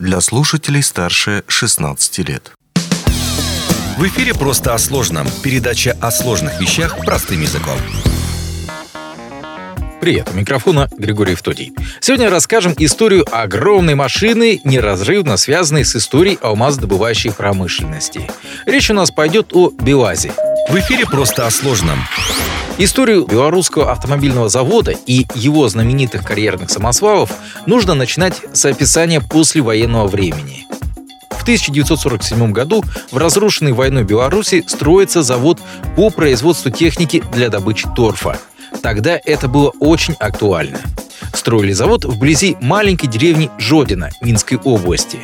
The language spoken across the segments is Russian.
для слушателей старше 16 лет. В эфире «Просто о сложном». Передача о сложных вещах простым языком. Привет, у микрофона Григорий Втодий. Сегодня расскажем историю огромной машины, неразрывно связанной с историей алмаздобывающей промышленности. Речь у нас пойдет о БелАЗе. В эфире «Просто о сложном». Историю белорусского автомобильного завода и его знаменитых карьерных самосвалов нужно начинать с описания послевоенного времени. В 1947 году в разрушенной войной Беларуси строится завод по производству техники для добычи торфа – Тогда это было очень актуально. Строили завод вблизи маленькой деревни Жодина Минской области.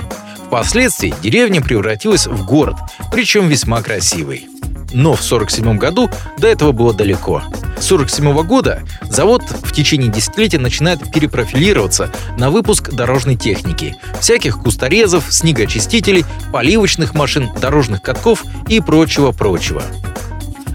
Впоследствии деревня превратилась в город, причем весьма красивый. Но в 1947 году до этого было далеко. С 1947 года завод в течение десятилетия начинает перепрофилироваться на выпуск дорожной техники, всяких кусторезов, снегоочистителей, поливочных машин, дорожных катков и прочего-прочего.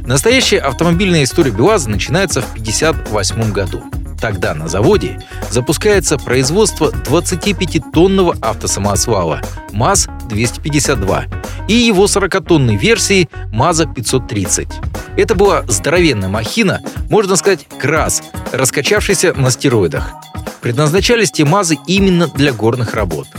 Настоящая автомобильная история БелАЗа начинается в 1958 году. Тогда на заводе запускается производство 25-тонного автосамосвала МАЗ-252 и его 40-тонной версии МАЗа-530. Это была здоровенная махина, можно сказать, крас, раскачавшийся на стероидах. Предназначались те МАЗы именно для горных работ –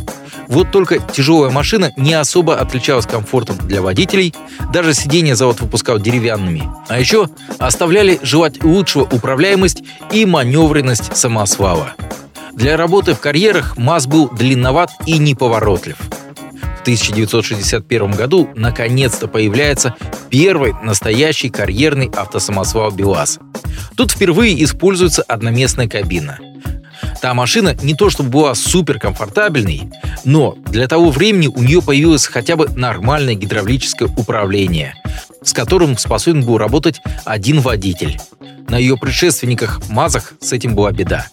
вот только тяжелая машина не особо отличалась комфортом для водителей, даже сиденья завод выпускал деревянными. А еще оставляли желать лучшего управляемость и маневренность самосвала. Для работы в карьерах МАЗ был длинноват и неповоротлив. В 1961 году наконец-то появляется первый настоящий карьерный автосамосвал БелАЗ. Тут впервые используется одноместная кабина – Та машина не то чтобы была супер комфортабельной, но для того времени у нее появилось хотя бы нормальное гидравлическое управление, с которым способен был работать один водитель. На ее предшественниках МАЗах с этим была беда.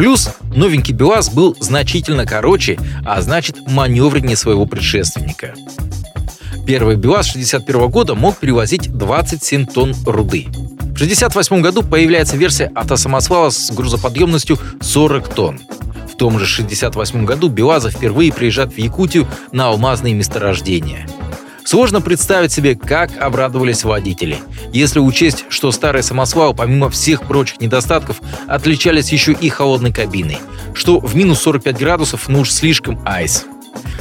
Плюс новенький БелАЗ был значительно короче, а значит маневреннее своего предшественника. Первый БелАЗ 61 года мог перевозить 27 тонн руды. В 1968 году появляется версия автосамосвала с грузоподъемностью 40 тонн. В том же 1968 году БелАЗа впервые приезжает в Якутию на алмазные месторождения. Сложно представить себе, как обрадовались водители. Если учесть, что старые самосвалы, помимо всех прочих недостатков, отличались еще и холодной кабиной, что в минус 45 градусов ну слишком айс.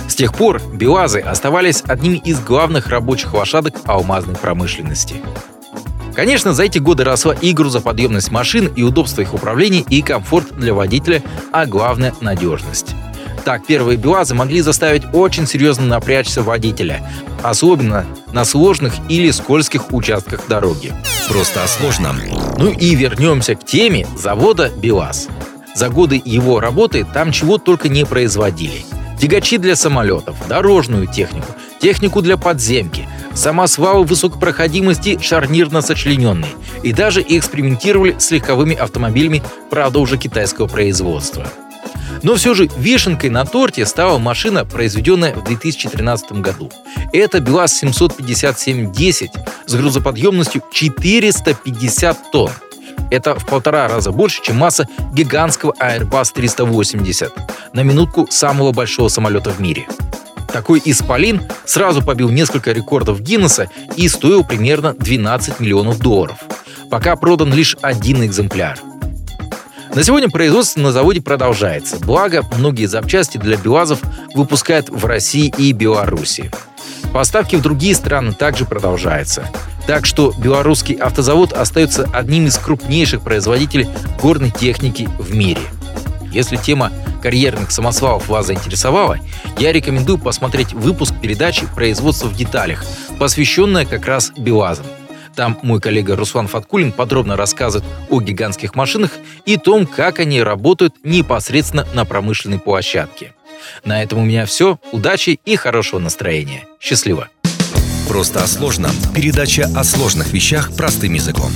С тех пор БелАЗы оставались одними из главных рабочих лошадок алмазной промышленности. Конечно, за эти годы росла и грузоподъемность машин, и удобство их управления, и комфорт для водителя, а главное — надежность. Так, первые БелАЗы могли заставить очень серьезно напрячься водителя, особенно на сложных или скользких участках дороги. Просто о сложном. Ну и вернемся к теме завода БелАЗ. За годы его работы там чего только не производили. Тягачи для самолетов, дорожную технику, технику для подземки — самосвалы высокопроходимости шарнирно сочлененные и даже экспериментировали с легковыми автомобилями, правда уже китайского производства. Но все же вишенкой на торте стала машина, произведенная в 2013 году. Это БелАЗ 757-10 с грузоподъемностью 450 тонн. Это в полтора раза больше, чем масса гигантского Airbus 380, на минутку самого большого самолета в мире. Такой исполин сразу побил несколько рекордов Гиннесса и стоил примерно 12 миллионов долларов. Пока продан лишь один экземпляр. На сегодня производство на заводе продолжается, благо многие запчасти для БелАЗов выпускают в России и Беларуси. Поставки в другие страны также продолжаются. Так что белорусский автозавод остается одним из крупнейших производителей горной техники в мире. Если тема карьерных самосвалов вас заинтересовала, я рекомендую посмотреть выпуск передачи «Производство в деталях», посвященная как раз БелАЗам. Там мой коллега Руслан Фаткулин подробно рассказывает о гигантских машинах и том, как они работают непосредственно на промышленной площадке. На этом у меня все. Удачи и хорошего настроения. Счастливо! Просто о сложном. Передача о сложных вещах простым языком.